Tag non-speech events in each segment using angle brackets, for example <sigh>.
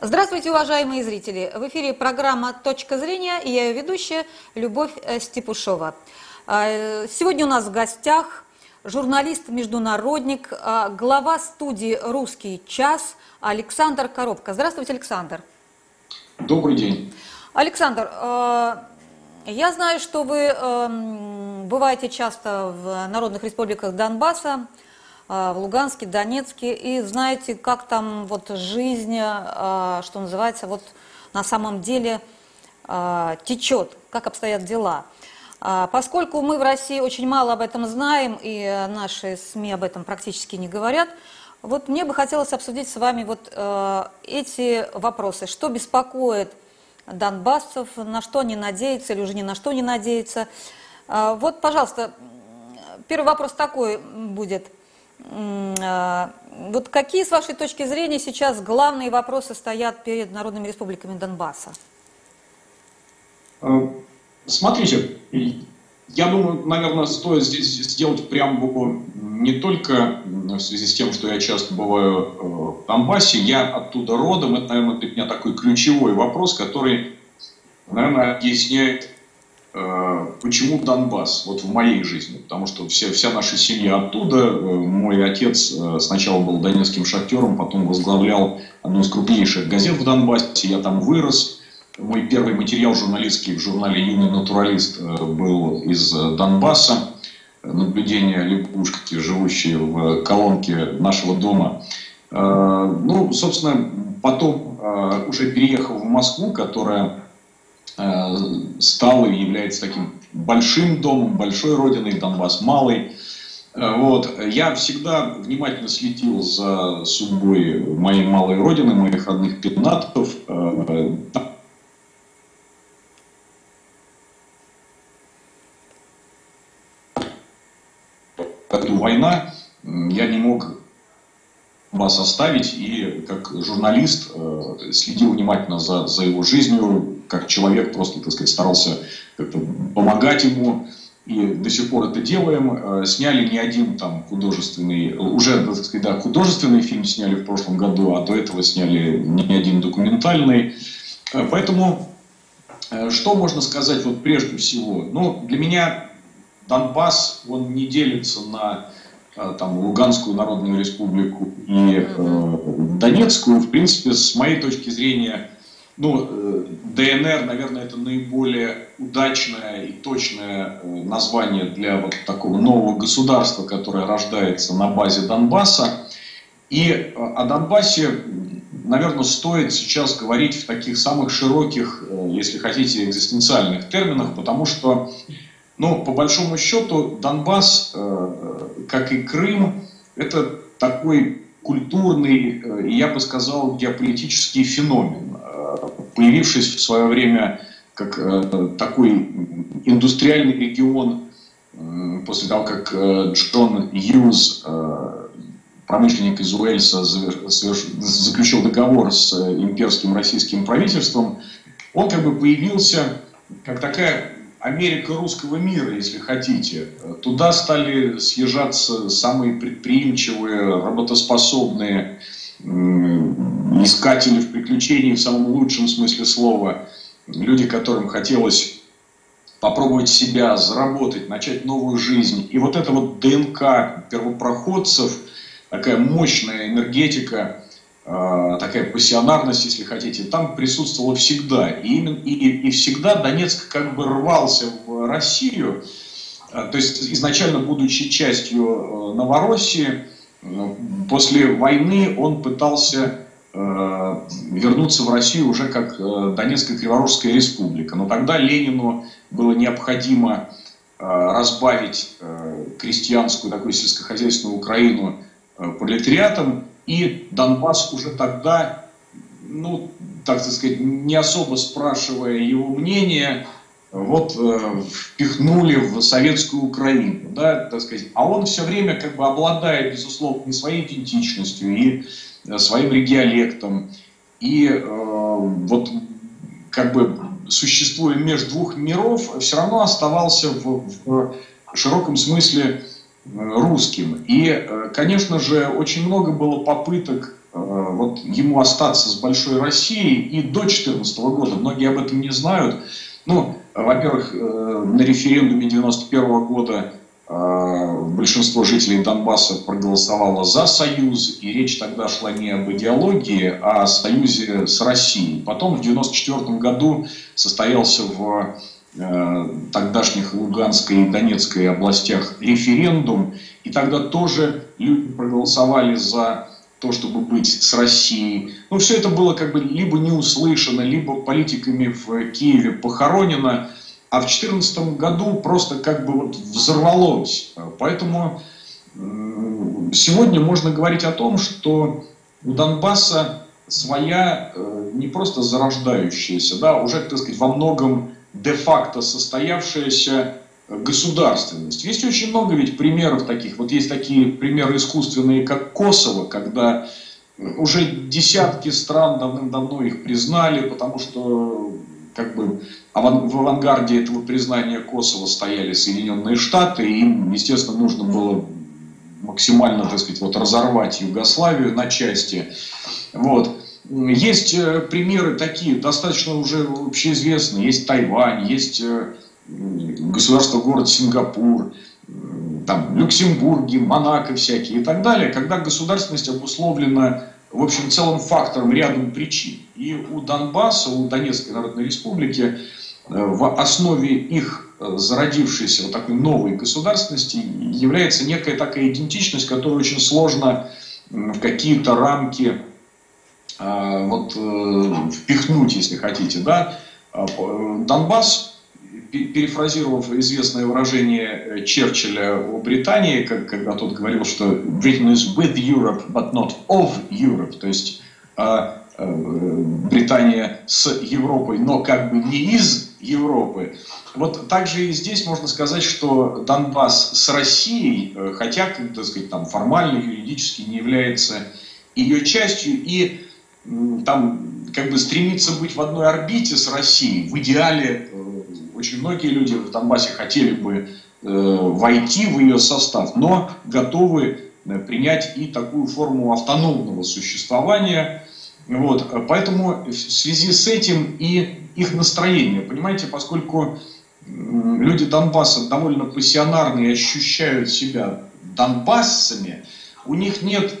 Здравствуйте, уважаемые зрители! В эфире программа «Точка зрения» и я ее ведущая Любовь э, Степушова. Э, сегодня у нас в гостях журналист-международник, э, глава студии «Русский час» Александр Коробко. Здравствуйте, Александр. Добрый день. Александр, я знаю, что вы эм, бываете часто в народных республиках Донбасса, в Луганске, Донецке, и знаете, как там вот жизнь, что называется, вот на самом деле течет, как обстоят дела. Поскольку мы в России очень мало об этом знаем, и наши СМИ об этом практически не говорят, вот мне бы хотелось обсудить с вами вот э, эти вопросы. Что беспокоит донбассцев, на что они надеются или уже ни на что не надеются. Вот, пожалуйста, первый вопрос такой будет. Э, вот какие, с вашей точки зрения, сейчас главные вопросы стоят перед народными республиками Донбасса? Э, смотрите, я думаю, наверное, стоит здесь сделать преамбулу не только в связи с тем, что я часто бываю э, в Донбассе, я оттуда родом, это, наверное, для меня такой ключевой вопрос, который, наверное, объясняет, почему Донбасс, вот в моей жизни, потому что вся, вся наша семья оттуда, э, мой отец сначала был донецким шахтером, потом возглавлял одну из крупнейших газет в Донбассе, я там вырос, мой первый материал журналистский в журнале «Юный натуралист» э, был из э, Донбасса. Наблюдения лягушки, живущие в колонке нашего дома. Э, ну, собственно, потом, уже переехал в Москву, которая стала и является таким большим домом, большой родиной, Донбасс малый. Вот. Я всегда внимательно следил за судьбой моей малой родины, моих родных пятнатов. война, я не мог вас оставить и как журналист э, следил внимательно за, за его жизнью, как человек просто, так сказать, старался как-то помогать ему. И до сих пор это делаем. Э, сняли не один там художественный, уже, так сказать, да, художественный фильм сняли в прошлом году, а до этого сняли не один документальный. Э, поэтому что можно сказать вот прежде всего? Ну, для меня Донбасс, он не делится на э, там, Луганскую Народную Республику и э, Донецкую. В принципе, с моей точки зрения, ну, э, ДНР, наверное, это наиболее удачное и точное э, название для вот такого нового государства, которое рождается на базе Донбасса. И э, о Донбассе, наверное, стоит сейчас говорить в таких самых широких, если хотите, экзистенциальных терминах, потому что но по большому счету Донбасс, как и Крым, это такой культурный, я бы сказал, геополитический феномен, появившись в свое время как такой индустриальный регион после того, как Джон Юз, промышленник из Уэльса, заключил договор с имперским российским правительством, он как бы появился как такая Америка русского мира, если хотите. Туда стали съезжаться самые предприимчивые, работоспособные искатели в приключении в самом лучшем смысле слова. Люди, которым хотелось попробовать себя, заработать, начать новую жизнь. И вот эта вот ДНК первопроходцев, такая мощная энергетика, Э, такая пассионарность, если хотите, там присутствовала всегда. И, именно, и, и всегда Донецк как бы рвался в Россию, э, то есть изначально будучи частью э, Новороссии, после войны он пытался вернуться в Россию уже как Донецкая Криворожская республика. Но тогда Ленину было необходимо разбавить крестьянскую, такую сельскохозяйственную Украину пролетариатом, и Донбасс уже тогда, ну, так сказать, не особо спрашивая его мнение, вот э, впихнули в советскую Украину, да, так сказать. А он все время как бы обладает, безусловно, и своей идентичностью, и э, своим региолектом, и э, вот как бы существуя между двух миров, все равно оставался в, в широком смысле русским. И, э, конечно же, очень много было попыток вот ему остаться с большой Россией и до 2014 года, многие об этом не знают. Ну, во-первых, на референдуме 91 года большинство жителей Донбасса проголосовало за союз, и речь тогда шла не об идеологии, а о союзе с Россией. Потом в 1994 году состоялся в э, тогдашних Луганской и Донецкой областях референдум, и тогда тоже люди проголосовали за то, чтобы быть с Россией. Ну, все это было как бы либо не услышано, либо политиками в Киеве похоронено а в 2014 году просто как бы вот взорвалось. Поэтому сегодня можно говорить о том, что у Донбасса своя э, не просто зарождающаяся, да, уже, так сказать, во многом де-факто состоявшаяся государственность. Есть очень много ведь примеров таких. Вот есть такие примеры искусственные, как Косово, когда уже десятки стран давным-давно их признали, потому что как бы в авангарде этого признания Косово стояли Соединенные Штаты, и им, естественно, нужно было максимально, так сказать, вот разорвать Югославию на части. Вот. Есть э, примеры такие, достаточно уже общеизвестные. Есть Тайвань, есть э, государство, город Сингапур, там, Люксембурги, Монако всякие и так далее, когда государственность обусловлена в общем целом фактором рядом причин. И у Донбасса, у Донецкой Народной Республики э, в основе их э, зародившейся вот такой новой государственности является некая такая идентичность, которую очень сложно в какие-то рамки э, вот, впихнуть, если хотите. Да? Донбасс перефразировав известное выражение э, Черчилля о Британии, как, когда тот говорил, что Britain is with Europe, but not of Europe, то есть а, а, Британия с Европой, но как бы не из Европы. Вот также и здесь можно сказать, что Донбасс с Россией, э, хотя, так сказать, там формально, юридически не является ее частью, и там как бы стремится быть в одной орбите с Россией, в идеале очень многие люди в Донбассе хотели бы э, войти в ее состав, но готовы э, принять и такую форму автономного существования. Вот. Поэтому в связи с этим и их настроение, понимаете, поскольку люди Донбасса довольно пассионарные ощущают себя донбассами, у них нет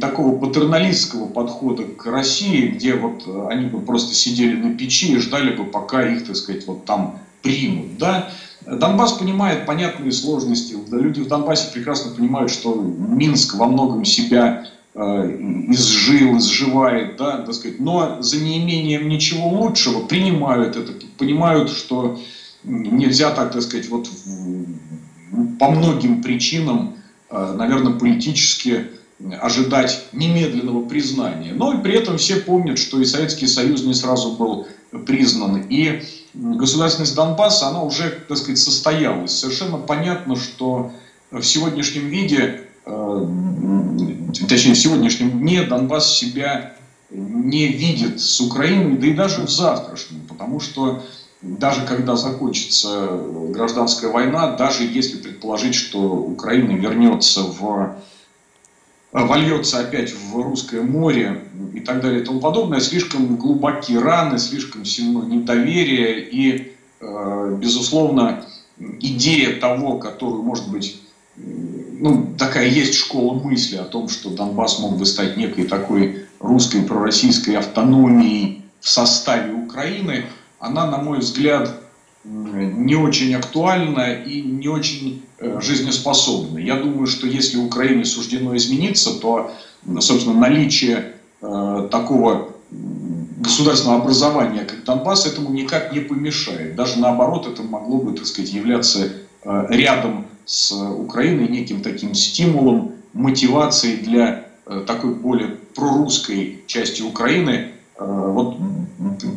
такого патерналистского подхода к России, где вот они бы просто сидели на печи и ждали бы, пока их, так сказать, вот там примут. Да? Донбасс понимает понятные сложности. Люди в Донбассе прекрасно понимают, что Минск во многом себя э, изжил, изживает, да, так сказать, но за неимением ничего лучшего принимают это, понимают, что нельзя так, так сказать, вот по многим причинам, э, наверное, политически ожидать немедленного признания. Но и при этом все помнят, что и Советский Союз не сразу был признан, и государственность Донбасса, она уже, так сказать, состоялась. Совершенно понятно, что в сегодняшнем виде, э, точнее, в сегодняшнем дне Донбасс себя не видит с Украиной, да и даже в завтрашнем, потому что даже когда закончится гражданская война, даже если предположить, что Украина вернется в вольется опять в русское море и так далее и тому подобное, слишком глубокие раны, слишком сильно недоверие и, э, безусловно, идея того, которую, может быть, ну, такая есть школа мысли о том, что Донбасс мог бы стать некой такой русской пророссийской автономией в составе Украины, она, на мой взгляд, не очень актуальна и не очень э, жизнеспособна. Я думаю, что если Украине суждено измениться, то, собственно, наличие э, такого государственного образования, как Донбасс, этому никак не помешает. Даже наоборот, это могло бы, так сказать, являться э, рядом с Украиной неким таким стимулом, мотивацией для такой более прорусской части Украины вот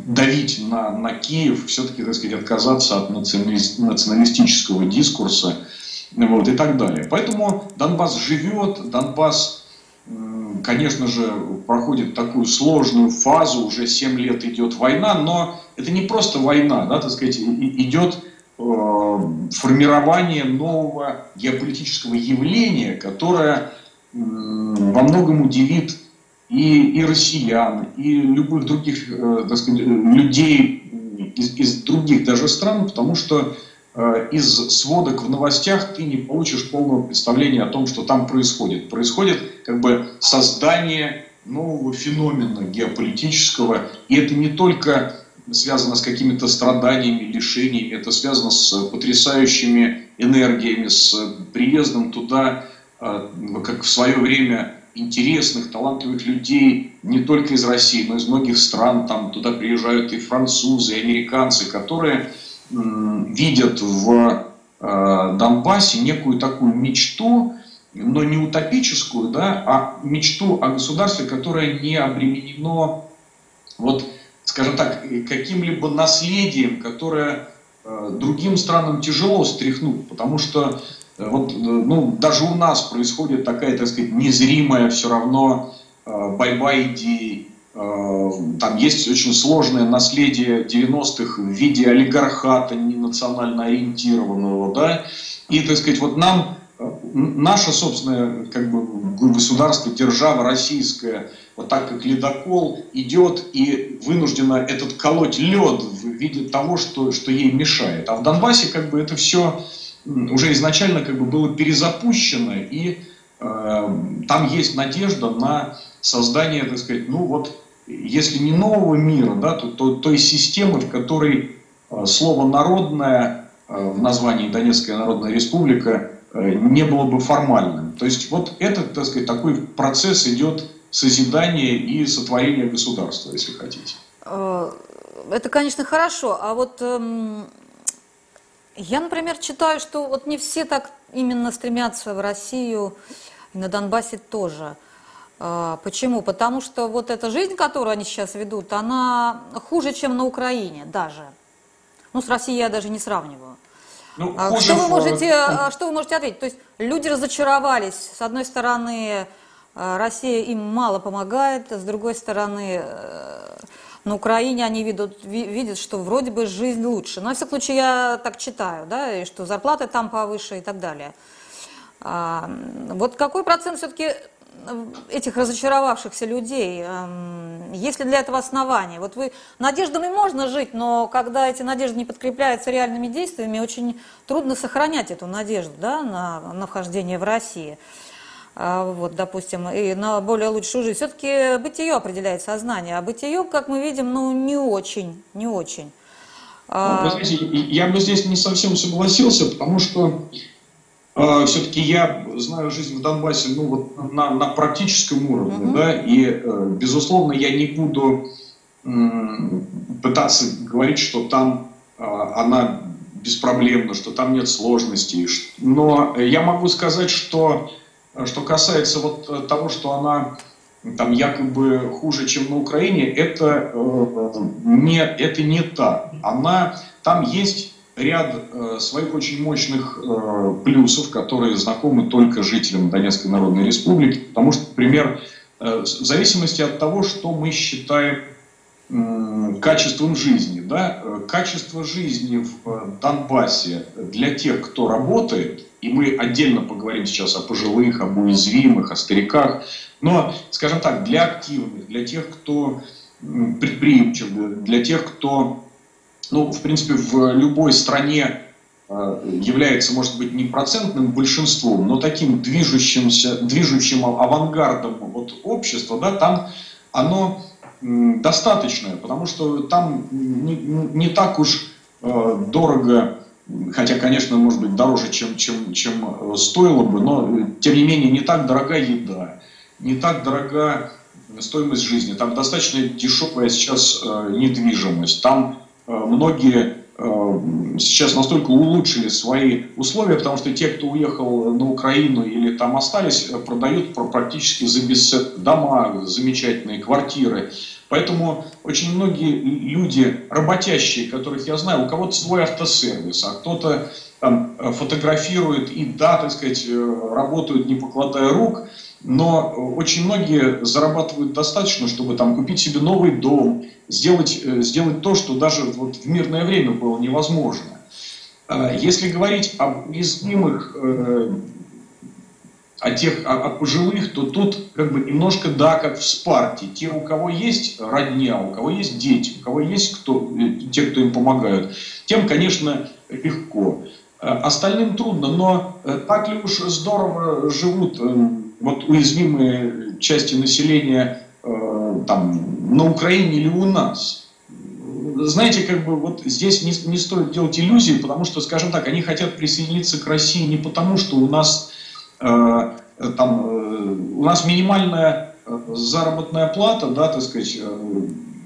давить на, на Киев, все-таки, так сказать, отказаться от националистического дискурса вот, и так далее. Поэтому Донбасс живет, Донбасс, конечно же, проходит такую сложную фазу, уже 7 лет идет война, но это не просто война, да, так сказать, идет э, формирование нового геополитического явления, которое во многом удивит и, и россиян, и любых других э, так сказать, людей из, из других даже стран, потому что э, из сводок в новостях ты не получишь полного представления о том, что там происходит. Происходит как бы создание нового феномена геополитического, и это не только связано с какими-то страданиями, лишениями, это связано с потрясающими энергиями, с приездом туда, э, как в свое время интересных, талантливых людей не только из России, но и из многих стран. Там туда приезжают и французы, и американцы, которые видят в э, Донбассе некую такую мечту, но не утопическую, да, а мечту о государстве, которое не обременено, вот, скажем так, каким-либо наследием, которое э, другим странам тяжело стряхнуть, потому что Э, вот, э, ну, даже у нас происходит такая, так сказать, незримая все равно э, борьба идей. Там есть очень сложное наследие 90-х в виде олигархата не национально ориентированного, да, и, так сказать, вот нам наше собственное как бы, государство, держава российская, вот так как ледокол идет и вынужден этот колоть лед в виде того, что, что ей мешает. А в Донбассе как бы это все уже изначально как бы было перезапущено, и э, там есть надежда на создание, так сказать, ну вот, если не нового мира, да, то, то той системы, в которой э, слово «народное» э, в названии Донецкая Народная Республика э, не было бы формальным. То есть вот этот, так сказать, такой процесс идет созидания и сотворения государства, если хотите. Это, конечно, хорошо. А вот эм, я, например, читаю, что вот не все так именно стремятся в Россию, и на Донбассе тоже. А, почему? Потому что вот эта жизнь, которую они сейчас ведут, она хуже, чем на Украине даже. Ну, с Россией я даже не сравниваю. Ну, а что, вы можете, а, что вы можете ответить? То есть люди разочаровались. С одной стороны, Россия им мало помогает, с другой стороны, э, на Украине они видят, видят, что вроде бы жизнь лучше. Но, во всяком случае, я так читаю, да, и что зарплаты там повыше и так далее. А, вот какой процент все-таки этих разочаровавшихся людей, есть ли для этого основания? Вот вы, надеждами можно жить, но когда эти надежды не подкрепляются реальными действиями, очень трудно сохранять эту надежду да, на, на вхождение в Россию. А, вот, допустим, и на более лучшую жизнь. Все-таки бытие определяет сознание, а бытие, как мы видим, ну, не очень, не очень. А, ну, знаете, я бы здесь не совсем согласился, потому что э, все-таки я знаю жизнь в Донбассе ну, вот, на, на практическом уровне, угу. да, и, э, безусловно, я не буду э, пытаться говорить, что там э, она беспроблемна, что там нет сложностей, но я могу сказать, что что касается вот э, того, что она там якобы хуже, чем на Украине, это, э, не, это не так. Она, там есть ряд э, своих очень мощных э, плюсов, которые знакомы только жителям Донецкой Народной Республики, потому что, например, э, в зависимости от того, что мы считаем э, качеством жизни, да, качество жизни в э, Донбассе для тех, кто работает, и мы отдельно поговорим сейчас о пожилых, об уязвимых, о стариках. Но, скажем так, для активных, для тех, кто предприимчив, для тех, кто, ну, в принципе, в любой стране э, является, может быть, не процентным большинством, но таким движущимся, движущим авангардом вот, общества, да, там оно достаточное, потому что там не, не так уж э, дорого хотя, конечно, может быть дороже, чем, чем, чем э, стоило бы, но э, тем не менее не так дорога еда, не так дорога стоимость жизни, там достаточно дешевая сейчас недвижимость, там многие сейчас настолько улучшили свои условия, потому что те, кто уехал на Украину или там остались, э, продают практически за бесценок дома, замечательные квартиры, Поэтому очень многие люди, работящие, которых я знаю, у кого-то свой автосервис, а кто-то там фотографирует и, да, так сказать, э, работают не покладая рук, но очень многие зарабатывают достаточно, чтобы там купить себе новый дом, сделать, э, сделать то, что даже вот в мирное время было невозможно. А если говорить об уязвимых, э, о тех, о, о пожилых, то тут как бы немножко, да, как в Спарте. Те, у кого есть родня, у кого есть дети, у кого есть кто, э, те, кто им помогают, тем, конечно, легко. Э, остальным трудно, но так ли уж здорово живут вот уязвимые части населения там, на Украине или у нас? знаете, как бы вот здесь не, не стоит делать иллюзии, потому что, скажем так, они хотят присоединиться к России не потому, что у нас Э, там, э, у нас минимальная э, заработная плата, да, так сказать,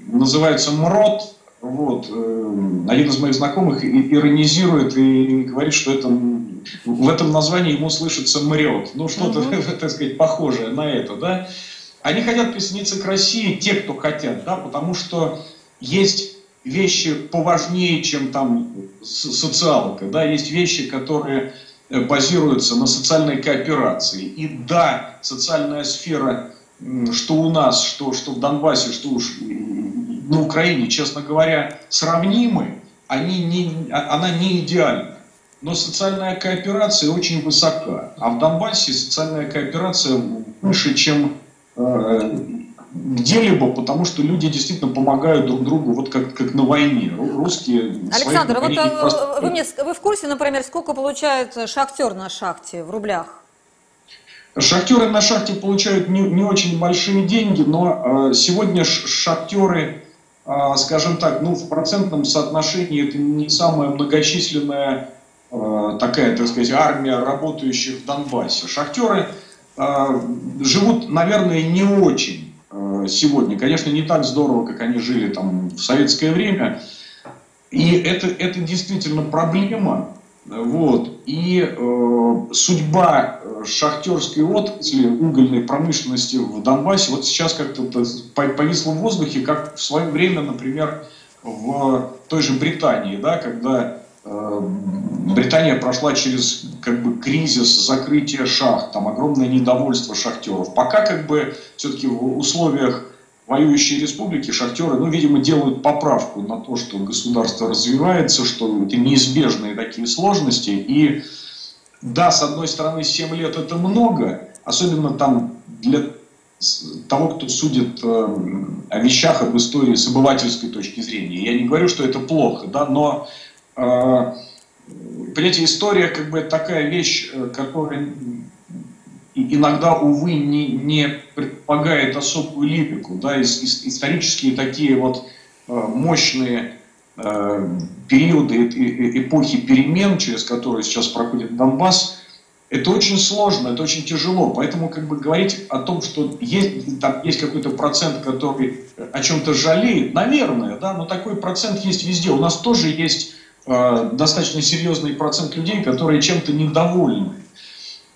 называется МРОД, вот, один из моих знакомых иронизирует и говорит, что это, в этом названии ему слышится мрет. Ну, что-то, uh-huh. <laughs> так сказать, похожее на это, да. Они хотят присоединиться к России, те, кто хотят, да, потому что есть вещи поважнее, чем там социалка, да, есть вещи, которые Э, базируется на социальной кооперации. И да, социальная сфера, что у нас, что, что в Донбассе, что уж на Украине, честно говоря, сравнимы, они не, а, она не идеальна. Но социальная кооперация очень высока. А в Донбассе социальная кооперация выше, чем э, где-либо, потому что люди действительно помогают друг другу, вот как, как на войне. Русские... Александр, вот а, просто... вы, мне, вы в курсе, например, сколько получает шахтер на шахте в рублях? Шахтеры на шахте получают не, не очень большие деньги, но э, сегодня шахтеры, э, скажем так, ну, в процентном соотношении это не самая многочисленная э, такая, так сказать, армия работающих в Донбассе. Шахтеры э, живут, наверное, не очень Э, сегодня. Конечно, не так здорово, как они жили там в советское время. И это, это действительно проблема. Вот. И э, судьба э, шахтерской отрасли, угольной промышленности в Донбассе вот сейчас как-то повисла в воздухе, как в свое время, например, в той же Британии, да, когда э, Британия прошла через как бы кризис закрытия шахт, там огромное недовольство шахтеров. Пока как бы все-таки в условиях воюющей республики шахтеры, ну, видимо, делают поправку на то, что государство развивается, что это неизбежные такие сложности. И да, с одной стороны, 7 лет это много, особенно там для того, кто судит э, о вещах, об истории с обывательской точки зрения. Я не говорю, что это плохо, да, но э, понимаете, история как бы такая вещь, э, которая иногда, увы, не, не предполагает особую липику. Да, исторические такие вот э, мощные э, периоды эпохи перемен, через которые сейчас проходит Донбасс, это очень сложно, это очень тяжело. Поэтому как бы говорить о том, что есть, там есть какой-то процент, который о чем-то жалеет, наверное, да, но такой процент есть везде. У нас тоже есть достаточно серьезный процент людей, которые чем-то недовольны.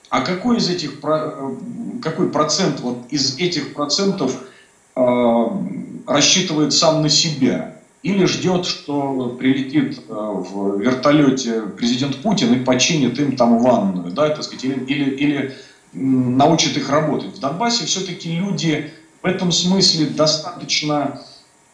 А какой из этих, э, какой процент вот из этих процентов э, рассчитывает сам на себя? Или ждет, что прилетит в вертолете президент Путин и починит им там ванную, да, так сказать, или, или, или научит их работать. В Донбассе все-таки люди в этом смысле достаточно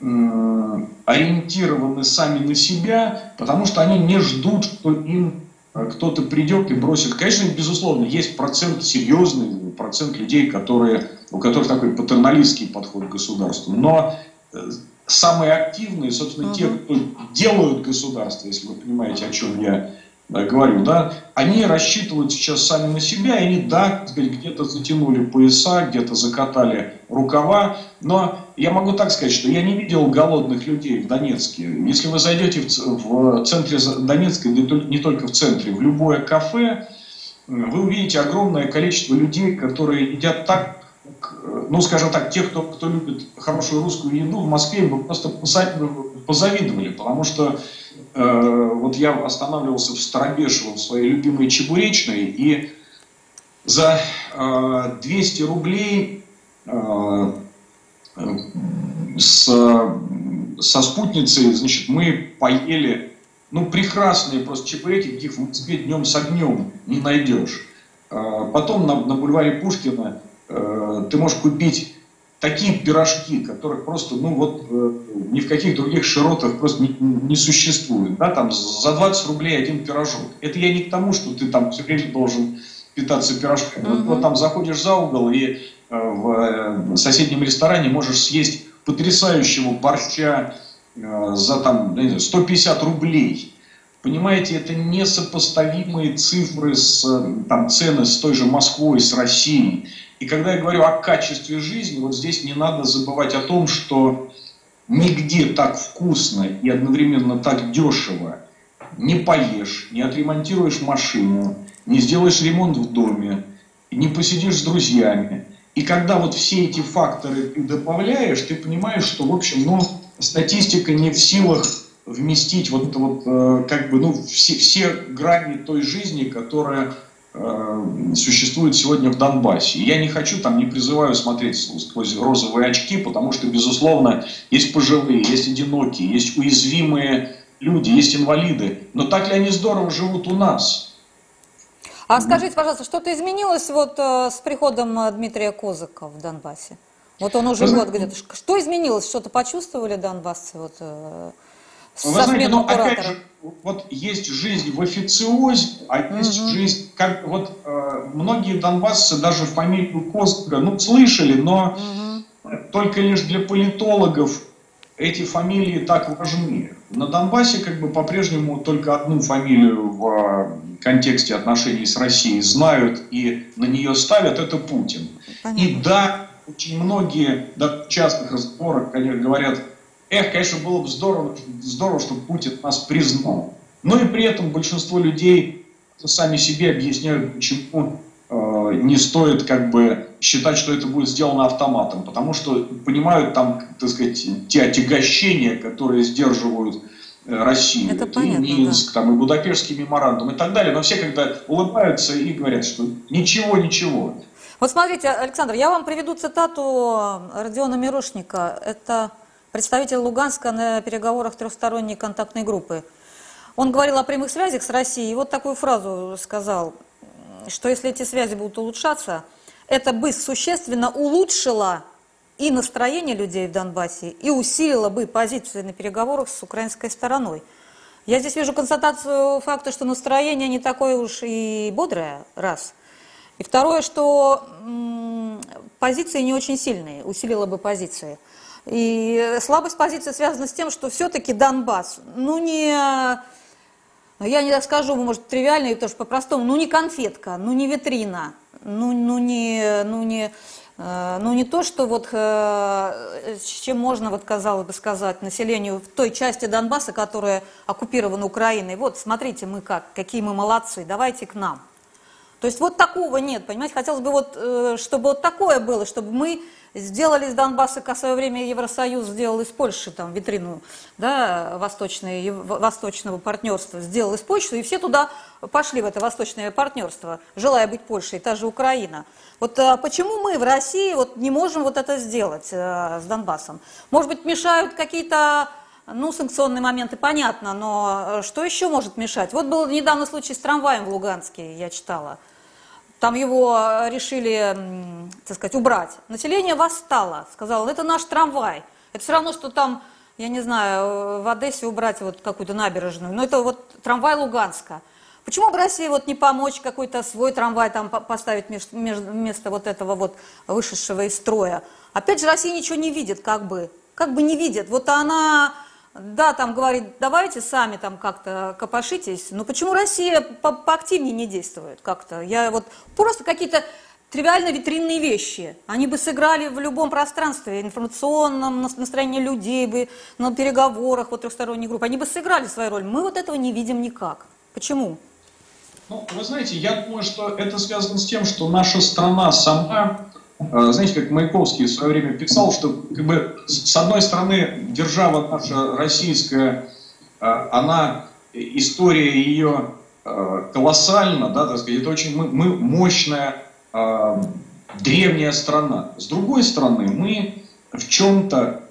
ориентированы сами на себя, потому что они не ждут, что им э, кто-то придет и бросит. Конечно, безусловно, есть процент серьезный, процент людей, которые, у которых такой патерналистский подход к государству. Но э, самые активные, собственно, uh-huh. те, кто делают государство, если вы понимаете, о чем я говорю, да, они рассчитывают сейчас сами на себя, и они, да, где-то затянули пояса, где-то закатали рукава, но я могу так сказать, что я не видел голодных людей в Донецке. Если вы зайдете в, центре Донецка, не только в центре, в любое кафе, вы увидите огромное количество людей, которые едят так, ну, скажем так, те, кто, кто любит хорошую русскую еду, в Москве бы просто позавидовали, потому что Э, вот я останавливался в Старобешево, в своей любимой чебуречной, и за 200 э, рублей э, с, со спутницей, значит, мы поели, ну, прекрасные просто чебуреки, каких в Москве днем с огнем не найдешь. Потом на, на бульваре Пушкина ты можешь купить такие пирожки, которых просто, ну вот, э, ни в каких других широтах просто не, не существует. Да, там за 20 рублей один пирожок. Это я не к тому, что ты там все время должен питаться пирожками. Mm-hmm. Вот, вот там заходишь за угол и в соседнем ресторане можешь съесть потрясающего борща за там, 150 рублей. Понимаете, это несопоставимые цифры с там, цены с той же Москвой, с Россией. И когда я говорю о качестве жизни, вот здесь не надо забывать о том, что нигде так вкусно и одновременно так дешево не поешь, не отремонтируешь машину, не сделаешь ремонт в доме, не посидишь с друзьями. И когда вот все эти факторы ты добавляешь, ты понимаешь, что, в общем, ну, статистика не в силах вместить вот, вот э, как бы, ну, все, все грани той жизни, которая существует сегодня в Донбассе. И я не хочу, там не призываю смотреть сквозь розовые очки, потому что, безусловно, есть пожилые, есть одинокие, есть уязвимые люди, есть инвалиды. Но так ли они здорово живут у нас? А скажите, пожалуйста, что-то изменилось вот э, с приходом э, Дмитрия Козыка в Донбассе? Вот он уже год где-то. Что изменилось? Что-то почувствовали донбассы? Вот, вы знаете, но опять же, вот есть жизнь в официозе, а есть угу. жизнь, как вот э, многие донбассы даже фамилию Костга, ну, слышали, но угу. только лишь для политологов эти фамилии так важны. На Донбассе как бы по-прежнему только одну фамилию в э, контексте отношений с Россией знают и на нее ставят, это Путин. Понятно. И да, очень многие да, в частных разговорах, конечно, говорят, Эх, конечно, было бы здорово, здорово, чтобы Путин нас признал. Но и при этом большинство людей сами себе объясняют, почему э, не стоит как бы считать, что это будет сделано автоматом, потому что понимают там, так сказать, те отягощения, которые сдерживают э, Россию. Это понятно, и Минск, да. там, и Будапештский меморандум и так далее. Но все когда улыбаются и говорят, что ничего, ничего. Вот смотрите, Александр, я вам приведу цитату Родиона Мирошника. Это представитель Луганска на переговорах трехсторонней контактной группы. Он говорил о прямых связях с Россией и вот такую фразу сказал, что если эти связи будут улучшаться, это бы существенно улучшило и настроение людей в Донбассе, и усилило бы позиции на переговорах с украинской стороной. Я здесь вижу констатацию факта, что настроение не такое уж и бодрое, раз. И второе, что позиции не очень сильные, усилило бы позиции. И слабость позиции связана с тем, что все-таки Донбасс, ну не, я не скажу, может, тривиально, потому что по-простому, ну не конфетка, ну не витрина, ну, ну не, ну не, э, ну не то, что вот э, с чем можно, вот казалось бы сказать, населению в той части Донбасса, которая оккупирована Украиной. Вот, смотрите, мы как, какие мы молодцы, давайте к нам. То есть вот такого нет, понимаете, хотелось бы вот, э, чтобы вот такое было, чтобы мы Сделали из Донбасса, как в свое время Евросоюз сделал из Польши там витрину да, восточное, восточного партнерства, сделал из Польши, и все туда пошли в это восточное партнерство, желая быть Польшей, та же Украина. Вот а почему мы в России вот не можем вот это сделать а, с Донбассом? Может быть, мешают какие-то ну, санкционные моменты, понятно, но что еще может мешать? Вот был недавно случай с трамваем в Луганске, я читала. Там его решили, так сказать, убрать. Население восстало, сказало, это наш трамвай. Это все равно, что там, я не знаю, в Одессе убрать вот какую-то набережную. Но это вот трамвай Луганска. Почему бы России вот не помочь какой-то свой трамвай там поставить вместо вот этого вот вышедшего из строя? Опять же, Россия ничего не видит, как бы. Как бы не видит. Вот она да, там говорит, давайте сами там как-то копошитесь, но почему Россия по поактивнее не действует как-то? Я вот просто какие-то тривиально витринные вещи. Они бы сыграли в любом пространстве, информационном, настроении людей бы, на переговорах вот трехсторонней группы. Они бы сыграли свою роль. Мы вот этого не видим никак. Почему? Ну, вы знаете, я думаю, что это связано с тем, что наша страна сама знаете, как Маяковский в свое время писал, что как бы, с одной стороны держава наша российская, э, она, история ее э, колоссальна, да, так сказать, это очень мы, мы мощная древняя страна. С другой стороны, мы в чем-то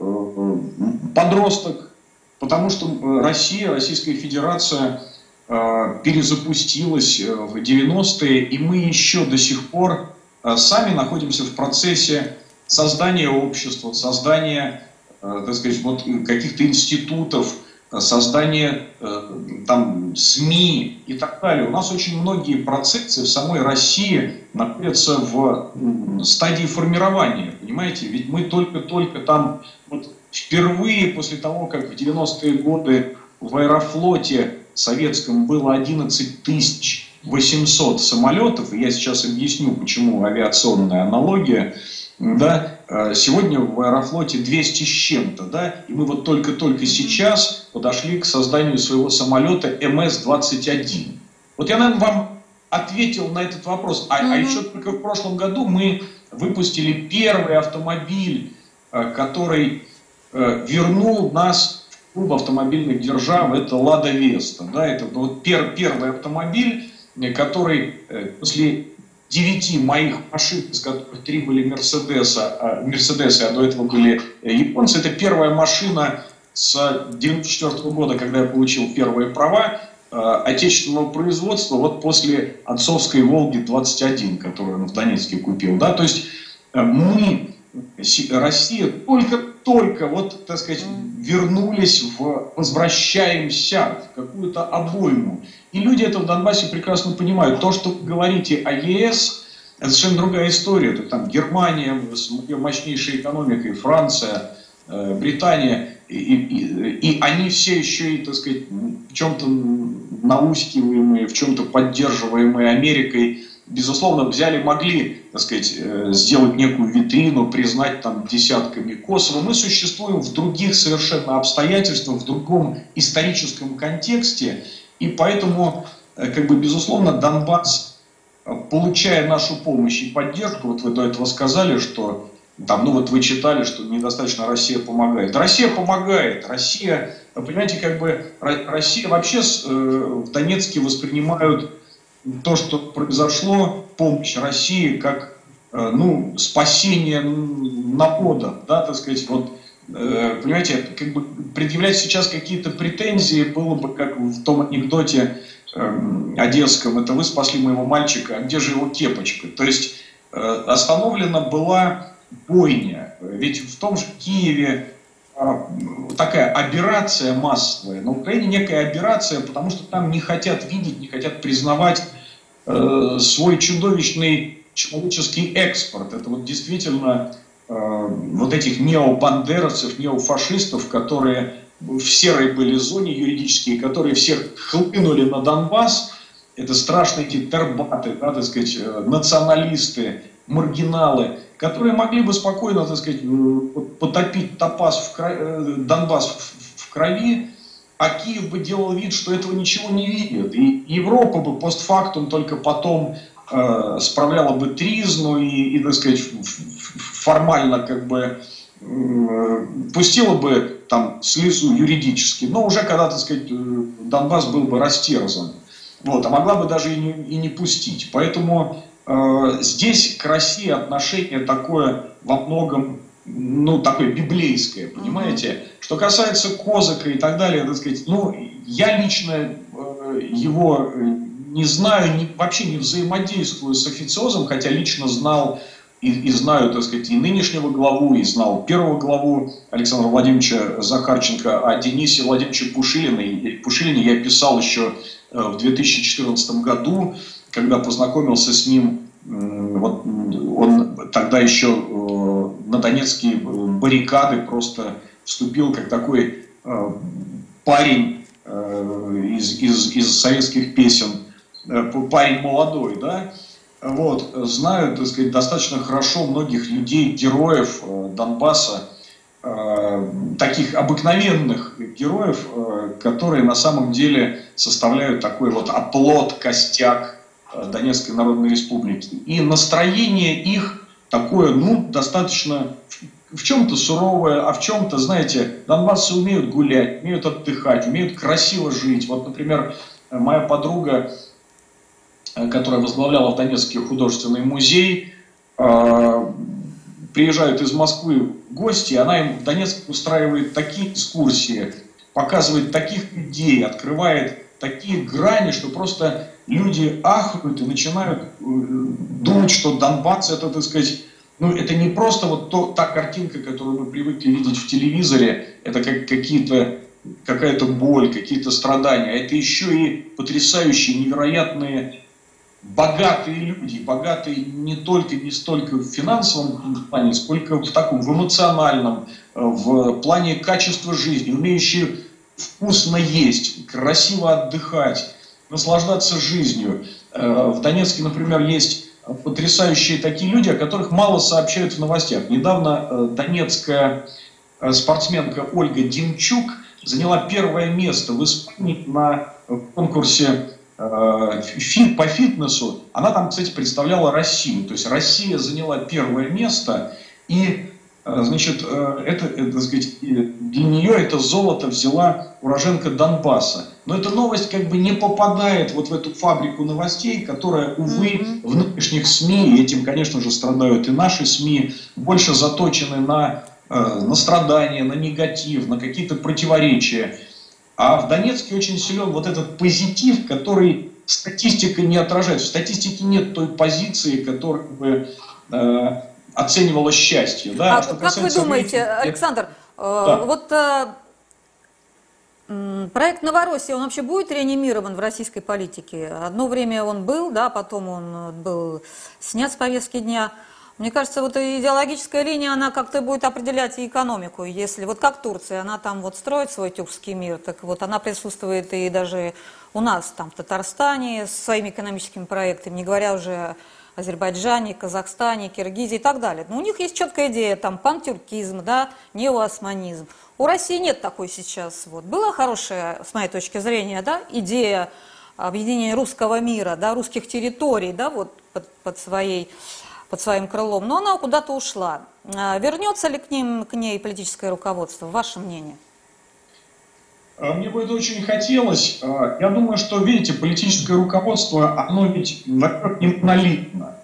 подросток, потому что Россия, Российская Федерация перезапустилась в 90-е, и мы еще до сих пор Э, сами находимся в процессе создания общества, создания, э, так сказать, вот каких-то институтов, э, там СМИ и так далее. У нас очень многие процессы в самой России находятся в стадии формирования, понимаете? Ведь мы только-только там вот впервые после того, как в 90-е годы в аэрофлоте советском было 11 тысяч 800 самолетов, и я сейчас объясню, почему авиационная аналогия, да, э, сегодня в Аэрофлоте 200 с чем-то, да, и мы вот только-только сейчас подошли к созданию своего самолета МС-21. Вот я, наверное, вам ответил на этот вопрос. А, mm-hmm. а еще только в прошлом году мы выпустили первый автомобиль, э, который э, вернул нас в клуб автомобильных держав, это Лада Веста. Да, это вот пер, первый автомобиль, который после девяти моих машин, из которых три были Мерседеса, а, Мерседесы, а до этого были э, японцы, это первая машина с 94 года, когда я получил первые права, э, отечественного производства, вот после отцовской «Волги-21», которую он в Донецке купил. Да? То есть э, мы, Россия, только-только, вот, так сказать, вернулись в, возвращаемся в какую-то обойму. И люди это в Донбассе прекрасно понимают. То, что говорите о ЕС, это совершенно другая история. Это там Германия с ее мощнейшей экономикой, Франция, э, Британия. И, и, и они все еще и, так сказать, в чем-то наускиваемые, в чем-то поддерживаемые Америкой, безусловно, взяли, могли, так сказать, э, сделать некую витрину, признать там десятками Косово. Мы существуем в других совершенно обстоятельствах, в другом историческом контексте, и поэтому, э, как бы, безусловно, Донбасс, э, получая нашу помощь и поддержку, вот вы до этого сказали, что там, ну вот вы читали, что недостаточно Россия помогает. Россия помогает. Россия, понимаете, как бы Россия вообще э, в Донецке воспринимают то, что произошло, помощь России как ну, спасение народа, да, так сказать, вот понимаете, как бы предъявлять сейчас какие-то претензии было бы как в том анекдоте э, одесском, это вы спасли моего мальчика, а где же его кепочка? То есть э, остановлена была бойня. Ведь в том же Киеве э, такая операция массовая, на Украине некая операция, потому что там не хотят видеть, не хотят признавать э, свой чудовищный человеческий экспорт. Это вот действительно Э, вот этих необандеровцев, неофашистов, которые в серой были зоне юридические, которые всех хлынули на Донбасс, это страшные эти тербаты, да, так сказать, э, националисты, маргиналы, которые могли бы спокойно, так сказать, э, потопить Топас в крови, Донбасс в крови, а Киев бы делал вид, что этого ничего не видит. И Европа бы постфактум только потом э, справляла бы тризну и, и, так сказать, формально как бы пустила бы там слезу юридически, но уже когда, так сказать, э, Донбасс был бы растерзан. Вот, а могла бы даже и не, и не пустить. Поэтому э, здесь к России отношение такое во многом, ну, такое библейское, понимаете? Mm-hmm. Что касается Козака и так далее, так сказать, ну, я лично э, его э, не знаю, не, вообще не взаимодействую с официозом, хотя лично знал и, и знаю, так сказать, и нынешнего главу, и знал первого главу Александра Владимировича Захарченко, о Денисе Владимировиче Пушилине. Пушилине я писал еще э, в 2014 году, когда познакомился с ним, вот он тогда еще э, на донецкие баррикады просто вступил как такой э, парень из, из, из советских песен, парень молодой, да, вот, знаю, так сказать, достаточно хорошо многих людей, героев э, Донбасса, э, таких обыкновенных героев, э, которые на самом деле составляют такой вот оплот, костяк Донецкой Народной Республики. И настроение их такое, ну, достаточно в чем-то суровое, а в чем-то, знаете, донбассы умеют гулять, умеют отдыхать, умеют красиво жить. Вот, например, моя подруга Э, которая возглавляла в Донецке художественный музей, э, приезжают из Москвы гости, она им в Донецк устраивает такие экскурсии, показывает таких людей, открывает такие грани, что просто люди ахают и начинают э, думать, что Донбасс это, так сказать, ну, это не просто вот то, та картинка, которую мы привыкли видеть в телевизоре, это как какие-то какая-то боль, какие-то страдания, это еще и потрясающие, невероятные, богатые люди, богатые не только, не столько в финансовом плане, сколько в таком, в эмоциональном, в плане качества жизни, умеющие вкусно есть, красиво отдыхать, наслаждаться жизнью. Э, в Донецке, например, есть потрясающие такие люди, о которых мало сообщают в новостях. Недавно э, донецкая э, спортсменка Ольга Димчук заняла первое место в Испании на конкурсе по фитнесу. Она там, кстати, представляла Россию. То есть Россия заняла первое место, и а, значит, э, это, это, так сказать, для нее это золото взяла уроженка Донбасса. Но эта новость как бы не попадает вот в эту фабрику новостей, которая, увы, mm-hmm. в нынешних СМИ, и этим, конечно же, страдают и наши СМИ, больше заточены на, э, на страдания, на негатив, на какие-то противоречия. А в Донецке очень силен вот этот позитив, который статистика не отражает. В статистике нет той позиции, которая бы э, оценивала счастье. Да? А что как вы думаете, рейтинга, Александр, э, да. вот э, проект Новороссия, он вообще будет реанимирован в российской политике? Одно время он был, да, потом он был снят с повестки дня. Мне кажется, вот идеологическая линия, она как-то будет определять и экономику. Если вот как Турция, она там вот строит свой тюркский мир, так вот она присутствует и даже у нас там в Татарстане с своими экономическими проектами, не говоря уже Азербайджане, Казахстане, Киргизии и так далее. Но у них есть четкая идея, там, пантюркизм, да, неоосманизм. У России нет такой сейчас. Вот. Была хорошая, с моей точки зрения, да, идея объединения русского мира, да, русских территорий, да, вот под, под, своей, под своим крылом, но она куда-то ушла. А вернется ли к, ним, к ней политическое руководство, ваше мнение? А, мне бы это очень хотелось. А, я думаю, что, видите, политическое руководство, оно ведь, во-первых, не монолитно.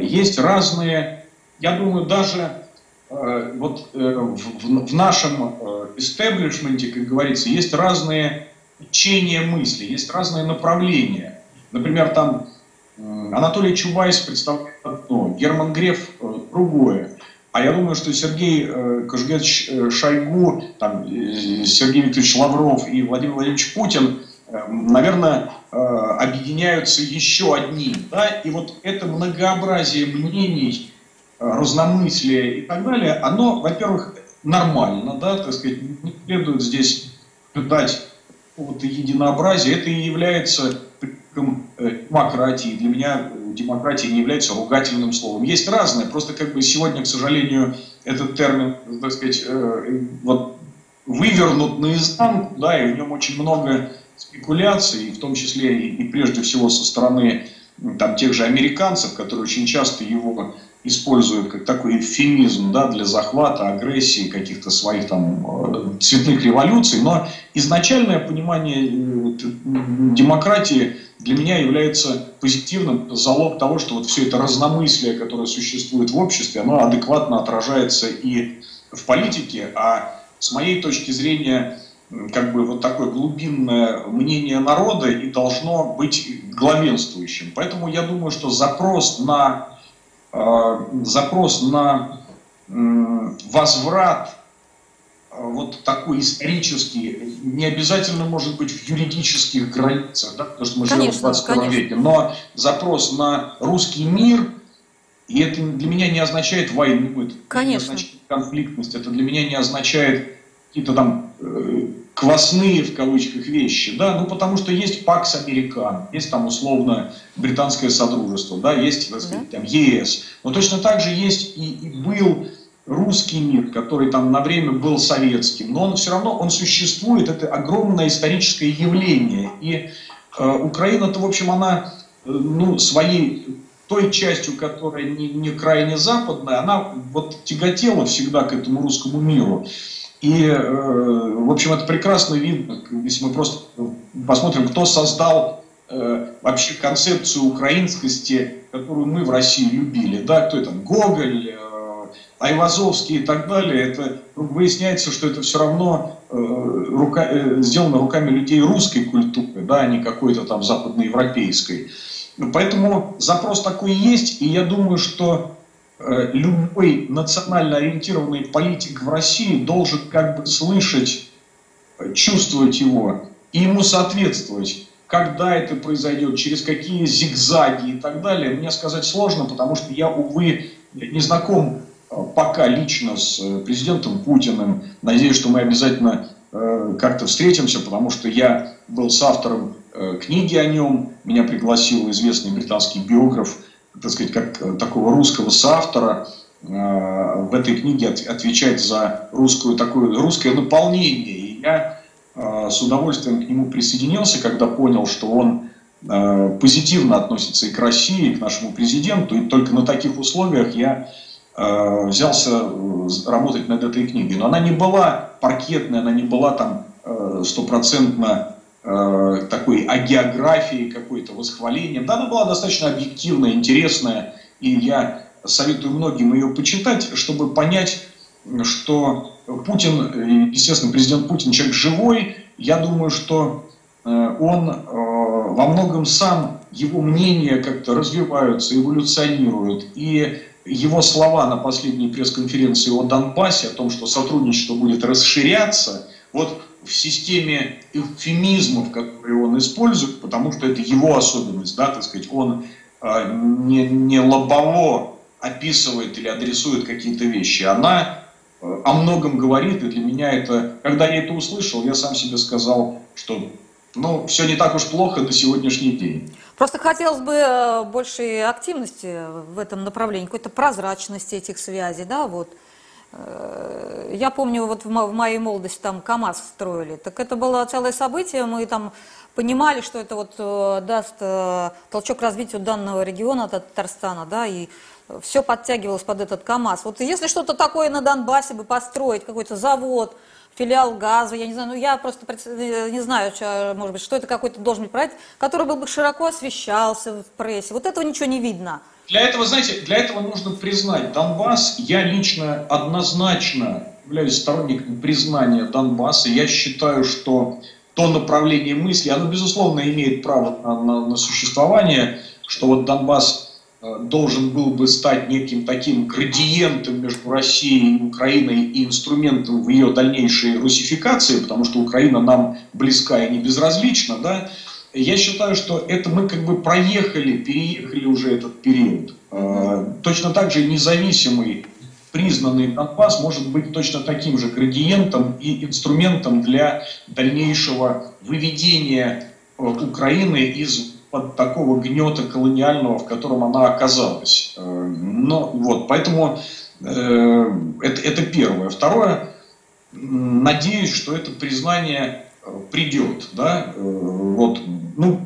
Есть разные, я думаю, даже вот э, в нашем истеблишменте, как говорится, есть разные течения мысли, есть разные направления. Например, там Анатолий Чубайс представляет одно, Герман Греф э, другое. А я думаю, что Сергей э, Кожугетович э, Шойгу, там, Сергей Викторович Лавров и Владимир Владимирович Путин, наверное, объединяются еще одним. Да? И вот это многообразие мнений, разномыслия и так далее, оно, во-первых, нормально, да, так сказать, не следует здесь дать какого-то. Это и является демократии. Для меня демократия не является ругательным словом. Есть разные, просто как бы сегодня, к сожалению, этот термин, так сказать, э, вот вывернут наизнанку, да, и в нем очень много спекуляций, в том числе и, и прежде всего со стороны там, тех же американцев, которые очень часто его используют как такой эвфемизм да, для захвата, агрессии, каких-то своих там э, цветных революций. Но изначальное понимание э, демократии для меня является позитивным залог того, что вот все это разномыслие, которое существует в обществе, оно адекватно отражается и в политике, а с моей точки зрения, как бы вот такое глубинное мнение народа и должно быть главенствующим. Поэтому я думаю, что запрос на запрос на возврат э, вот такой исторический, не обязательно может быть в юридических границах, да, потому что мы конечно, живем в 21 конечно. веке, но запрос на русский мир, и это для меня не означает войну, это конечно. не означает конфликтность, это для меня не означает какие-то там э, квасные в кавычках вещи, да, ну потому что есть ПАКС Американ, есть там условно британское содружество, да, есть, так сказать, там ЕС, но точно так же есть и, и был русский мир, который там на время был советским, но он все равно, он существует, это огромное историческое явление, и э, Украина-то, в общем, она, э, ну, своей той частью, которая не, не крайне западная, она вот тяготела всегда к этому русскому миру. И, э, в общем, это прекрасно видно, если мы просто посмотрим, кто создал э, вообще концепцию украинскости, которую мы в России любили. Да, кто это? Гоголь, э, Айвазовский и так далее. Это выясняется, что это все равно рука, сделано руками людей русской культуры, да, а не какой-то там западноевропейской. Поэтому запрос такой есть, и я думаю, что любой национально ориентированный политик в России должен как бы слышать чувствовать его и ему соответствовать. Когда это произойдет, через какие зигзаги и так далее, мне сказать сложно, потому что я, увы, не знаком э, пока лично с э, президентом Путиным. Надеюсь, что мы обязательно э, как-то встретимся, потому что я был с автором книги о нем. Меня пригласил известный британский биограф, так сказать, как такого русского соавтора. В этой книге отвечать за русскую, такое русское наполнение. И я Э, с удовольствием к нему присоединился, когда понял, что он э, позитивно относится и к России, и к нашему президенту, и только на таких условиях я э, взялся работать над этой книгой. Но она не была паркетной, она не была там стопроцентно такой агеографией какой-то, восхвалением. Да, она была достаточно объективная, интересная, и я советую многим ее почитать, чтобы понять, что Путин, естественно, президент Путин человек живой, я думаю, что э, он э, во многом сам, его мнения как-то развиваются, эволюционируют. И его слова на последней пресс-конференции о Донбассе, о том, что сотрудничество будет расширяться, вот в системе эвфемизмов, которые он использует, потому что это его особенность, да, так сказать, он э, не, не лобово описывает или адресует какие-то вещи, она о многом говорит, и для меня это, когда я это услышал, я сам себе сказал, что ну, все не так уж плохо до сегодняшний день. Просто хотелось бы э, большей активности в этом направлении, какой-то прозрачности этих связей, да, вот. Э, я помню, вот в моей молодости там КАМАЗ строили, так это было целое событие, мы там понимали, что это вот э, даст толчок развитию данного региона, Татарстана, да, и все подтягивалось под этот КАМАЗ. Вот если что-то такое на Донбассе бы построить, какой-то завод, филиал газа, я не знаю, ну я просто э, не знаю, что, может быть, что это какой-то должен быть проект, который был бы широко освещался в прессе. Вот этого ничего не видно. Для этого, знаете, для этого нужно признать Донбасс. Я лично однозначно являюсь сторонником признания Донбасса. Я считаю, что то направление мысли, оно, безусловно, имеет право на, на, на существование, что вот Донбасс должен был бы стать неким таким градиентом между Россией и Украиной и инструментом в ее дальнейшей русификации, потому что Украина нам близка и не безразлична, да, я считаю, что это мы как бы проехали, переехали уже этот период. Э, точно так же независимый признанный Донбасс может быть точно таким же градиентом и инструментом для дальнейшего выведения э, Украины из под такого гнета колониального, в котором она оказалась. Э, но вот, поэтому э, это, это первое. Второе, надеюсь, что это признание э, придет. Да? Вот, ну,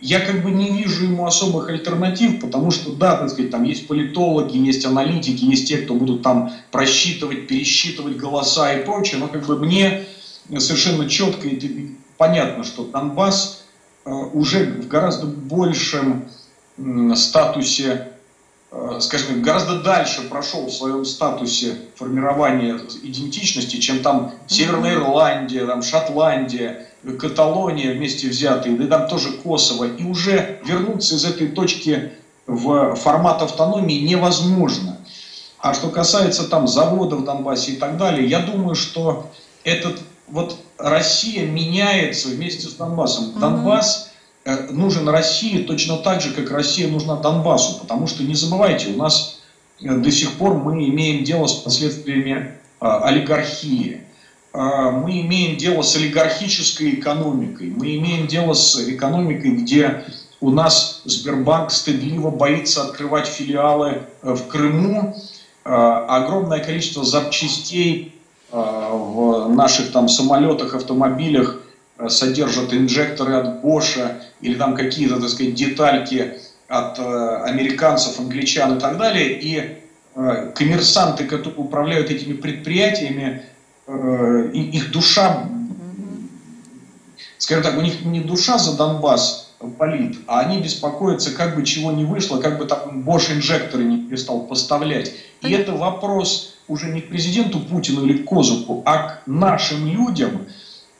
я как бы не вижу ему особых альтернатив, потому что, да, так сказать, там есть политологи, есть аналитики, есть те, кто будут там просчитывать, пересчитывать голоса и прочее, но как бы мне совершенно четко и понятно, что Донбасс уже в гораздо большем статусе, э, скажем, гораздо дальше прошел в своем статусе формирования идентичности, чем там Северная Ирландия, там Шотландия, Каталония вместе взятые, да и там тоже Косово. И уже вернуться из этой точки в формат автономии невозможно. А что касается там заводов в Донбассе и так далее, я думаю, что этот вот Россия меняется вместе с Донбассом. Угу. Донбасс э, нужен России точно так же, как Россия нужна Донбассу. Потому что, не забывайте, у нас э, до сих пор мы имеем дело с последствиями э, олигархии. Мы имеем дело с олигархической экономикой. Мы имеем дело с экономикой, где у нас Сбербанк стыдливо боится открывать филиалы в Крыму. Огромное количество запчастей Э, в наших там самолетах, автомобилях э, содержат инжекторы от Боша или там какие-то, так сказать, детальки от э, американцев, англичан и так далее. И коммерсанты, которые управляют этими предприятиями, их душа, скажем так, у них не душа за Донбасс болит, а они беспокоятся, как бы чего не вышло, как бы там Bosch инжекторы не перестал поставлять. И это вопрос уже не к президенту Путину или к Козыку, а к нашим людям,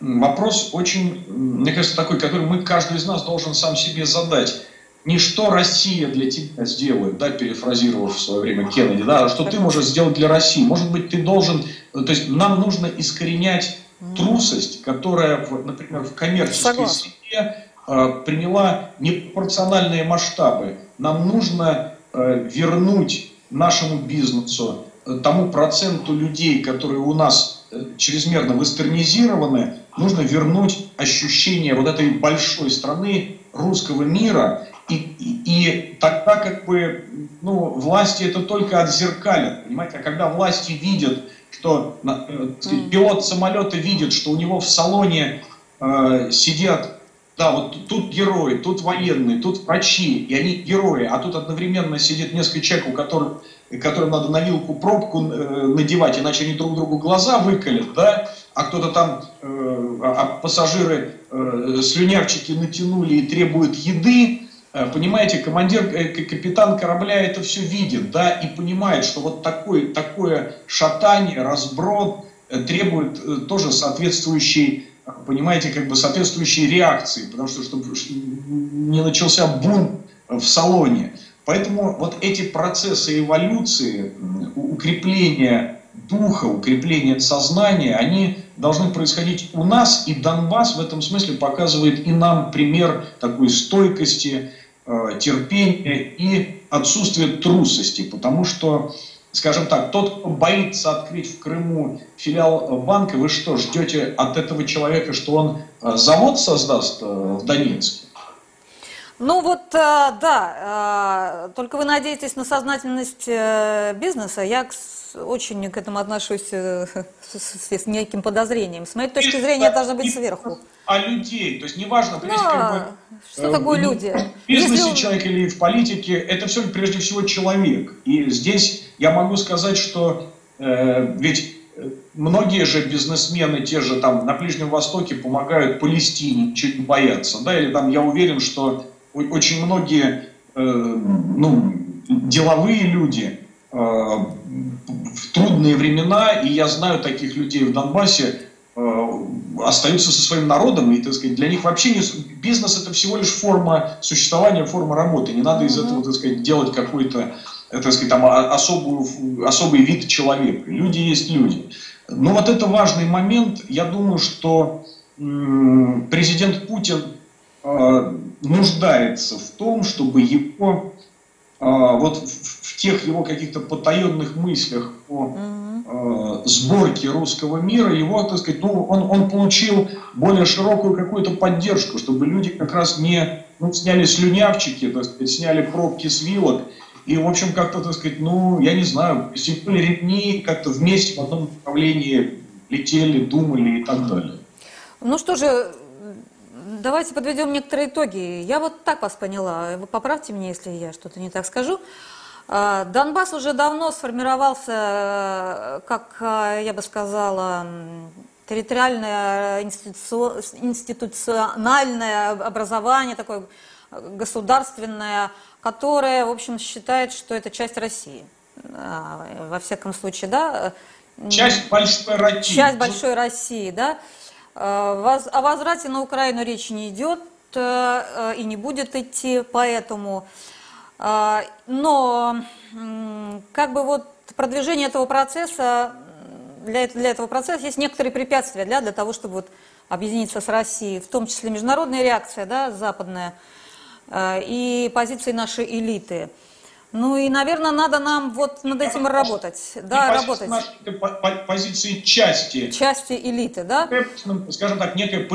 вопрос очень, мне кажется, такой, который мы, каждый из нас должен сам себе задать. Не что Россия для тебя сделает, да, перефразировав в свое время Кеннеди, да, а что ты можешь сделать для России. Может быть, ты должен, то есть нам нужно искоренять трусость, которая, например, в коммерческой Согласна. среде э, приняла непропорциональные масштабы. Нам нужно э, вернуть нашему бизнесу, э, тому проценту людей, которые у нас э, чрезмерно вестернизированы, нужно вернуть ощущение вот этой большой страны русского мира. И, и, и тогда как бы ну, власти это только отзеркалят, понимаете? А когда власти видят, что э, пилот самолета видит, что у него в салоне э, сидят, да, вот тут герои, тут военные, тут врачи, и они герои, а тут одновременно сидит несколько человек, у которых, которым надо на вилку пробку э, надевать, иначе они друг другу глаза выколят, да, а кто-то там, э, а, а пассажиры э, слюнявчики натянули и требуют еды, понимаете, командир, капитан корабля это все видит, да, и понимает, что вот такое, такое шатание, разброд требует тоже соответствующей, понимаете, как бы соответствующей реакции, потому что чтобы не начался бунт в салоне. Поэтому вот эти процессы эволюции, укрепления духа, укрепления сознания, они должны происходить у нас, и Донбасс в этом смысле показывает и нам пример такой стойкости, Э, терпения и отсутствие трусости, потому что, скажем так, тот, кто боится открыть в Крыму филиал банка, вы что, ждете от этого человека, что он э, завод создаст э, в Донецке? Ну вот, да, только вы надеетесь на сознательность бизнеса. Я очень к этому отношусь с, неким подозрением. С моей точки зрения, это должно быть сверху а людей. То есть неважно, да, как бы, что э, такое люди. В бизнесе Если... человек или в политике, это все прежде всего человек. И здесь я могу сказать, что э, ведь э, многие же бизнесмены, те же там на Ближнем Востоке помогают Палестине, чуть не боятся, да, или там я уверен, что очень многие э, ну, деловые люди э, в трудные времена, и я знаю таких людей в Донбассе, Э, остаются со своим народом, и, так сказать, для них вообще не, бизнес это всего лишь форма существования, форма работы. Не надо из этого, так сказать, делать какой-то, так сказать, там, особую, особый вид человека. Люди есть люди. Но вот это важный момент. Я думаю, что президент Путин нуждается в том, чтобы его вот в тех его каких-то потаенных мыслях о Э, сборки русского мира, его, так сказать, ну, он, он получил более широкую какую-то поддержку, чтобы люди как раз не ну, сняли слюнявчики, так сказать, сняли пробки с вилок, и, в общем, как-то, так сказать, ну, я не знаю, стянули ремни, как-то вместе в одном направлении летели, думали и так далее. Ну что же, давайте подведем некоторые итоги. Я вот так вас поняла. Вы поправьте меня, если я что-то не так скажу. А, Донбасс уже давно сформировался, э, как э, я бы сказала, территориальное институциональное образование, такое государственное, которое, в общем, считает, что это часть России. А, во всяком случае, да. Часть большой России. Часть большой России, да. А, о возврате на Украину речи не идет э, и не будет идти, поэтому но как бы вот продвижение этого процесса, для, для этого процесса есть некоторые препятствия для, для того, чтобы вот объединиться с Россией, в том числе международная реакция, да, западная, и позиции нашей элиты. Ну и, наверное, надо нам вот над этим работать. Да, работать. Позиции части. Части элиты, да? Скажем так, некое,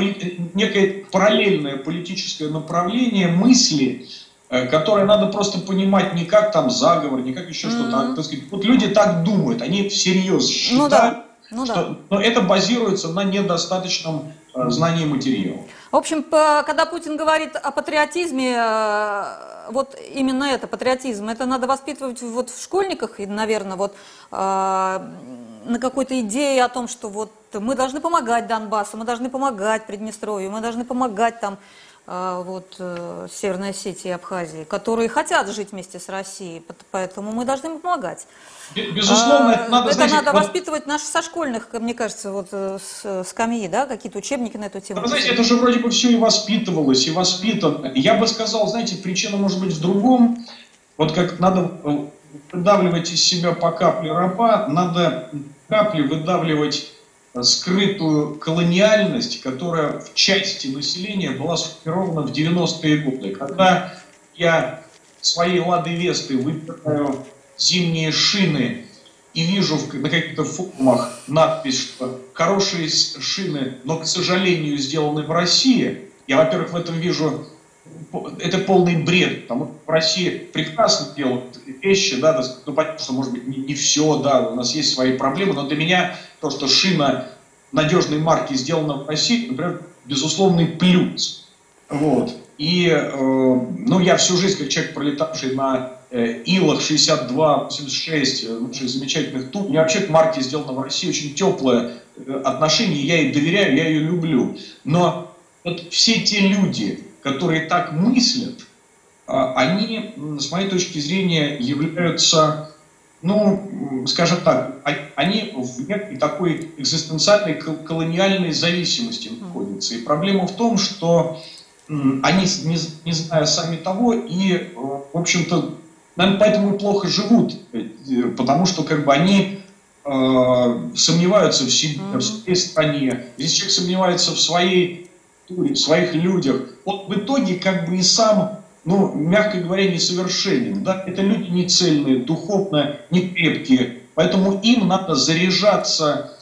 некое параллельное политическое направление мысли, Э, которые надо просто понимать не как там заговор, не как еще mm-hmm. что-то. А, так сказать, вот люди так думают, они всерьез считают, ну, да. Ну, что, да. но это базируется на недостаточном э, знании материала. В общем, когда Путин говорит о патриотизме, э, вот именно это, патриотизм, это надо воспитывать вот в школьниках, и, наверное, вот на какой-то идее о том, что вот мы должны помогать Донбассу, мы должны помогать Приднестровью, мы должны помогать там а, вот, э, Северной Осетии и Абхазии, которые хотят жить вместе с Россией, поэтому мы должны помогать. Безусловно, это надо, это знаете, надо вот... воспитывать наши со школьных, мне кажется, вот э, с скамьи, да, какие-то учебники на эту тему. Вы знаете, это же вроде бы все и воспитывалось, и воспитано. Я бы сказал, знаете, причина может быть в другом. Вот как надо э, выдавливать из себя по капле раба, надо капли выдавливать скрытую колониальность, которая в части населения была сформирована в 90-е годы. Когда я своей Лады Весты выбираю зимние шины и вижу на каких-то форумах надпись, что хорошие шины, но, к сожалению, сделаны в России, я, во-первых, в этом вижу это полный бред, потому что в России прекрасно делают вещи, да, ну, понятно, что, может быть, не, не все, да, у нас есть свои проблемы, но для меня то, что шина надежной марки сделана в России, например, безусловный плюс. Вот. И, э, ну, я всю жизнь, как человек, пролетавший на Илах 62-86, э, наших замечательных туб, мне вообще к марке сделано в России очень теплое э, отношение, я ей доверяю, я ее люблю. Но вот все те люди, которые так мыслят, а, они, с моей точки зрения, являются, ну, скажем так, а, они в некой такой экзистенциальной колониальной зависимости находятся. И проблема в том, что они, не, не зная сами того, и, э, в общем-то, наверное, поэтому и плохо живут, э, потому что как бы они э, сомневаются в себе, в своей стране. Если человек сомневается в своей в своих людях, он в итоге как бы и сам, ну, мягко говоря, несовершенен. Да? Это люди не цельные, духовно не крепкие. Поэтому им надо заряжаться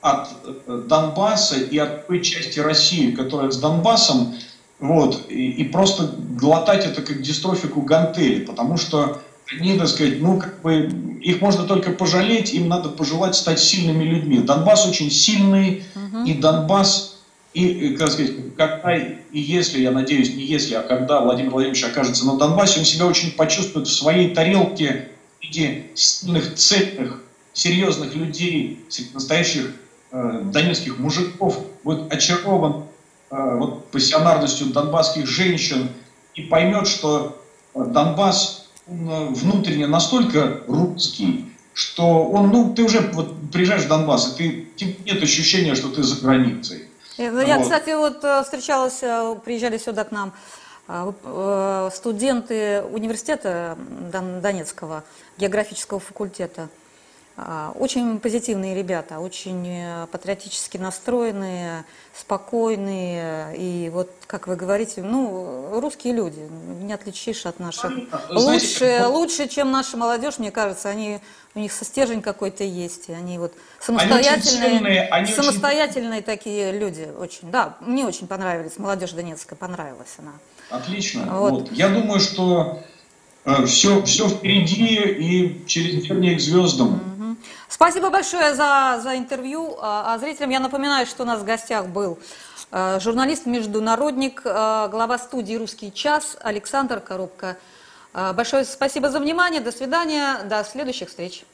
от э, Донбасса и от той части России, которая с Донбассом, вот, и, и просто глотать это как дистрофику гантели, потому что они, так сказать, ну, как бы, их можно только пожалеть, им надо пожелать стать сильными людьми. Донбасс очень сильный, угу. и Донбасс и, как сказать, когда и если, я надеюсь, не если, а когда Владимир Владимирович окажется на Донбассе, он себя очень почувствует в своей тарелке в виде сильных, цельных, серьезных людей, настоящих э, донецких мужиков, будет очарован э, вот, пассионарностью донбасских женщин и поймет, что Донбасс он, э, внутренне настолько русский, что он, ну, ты уже вот приезжаешь в Донбасс, и ты, нет ощущения, что ты за границей. Э, ну, я, вот. кстати, вот э, встречалась, приезжали сюда к нам студенты университета Донецкого, географического факультета. А, очень позитивные ребята, очень э, патриотически настроенные, спокойные. И вот, как вы говорите, ну, русские люди, не отличишь от наших. Лучше, лучше, чем наша молодежь, мне кажется, они, у них стержень какой-то есть. И они вот самостоятельные, они сильные, они самостоятельные очень... такие люди. Очень, да, мне очень понравились. Молодежь Донецкая понравилась она. Отлично. Вот. Вот. Я думаю, что все, все впереди и через день к звездам. Спасибо большое за, за интервью. А, а зрителям я напоминаю, что у нас в гостях был а, журналист-международник, а, глава студии «Русский час» Александр Коробко. Большое спасибо за внимание. До свидания. До следующих встреч.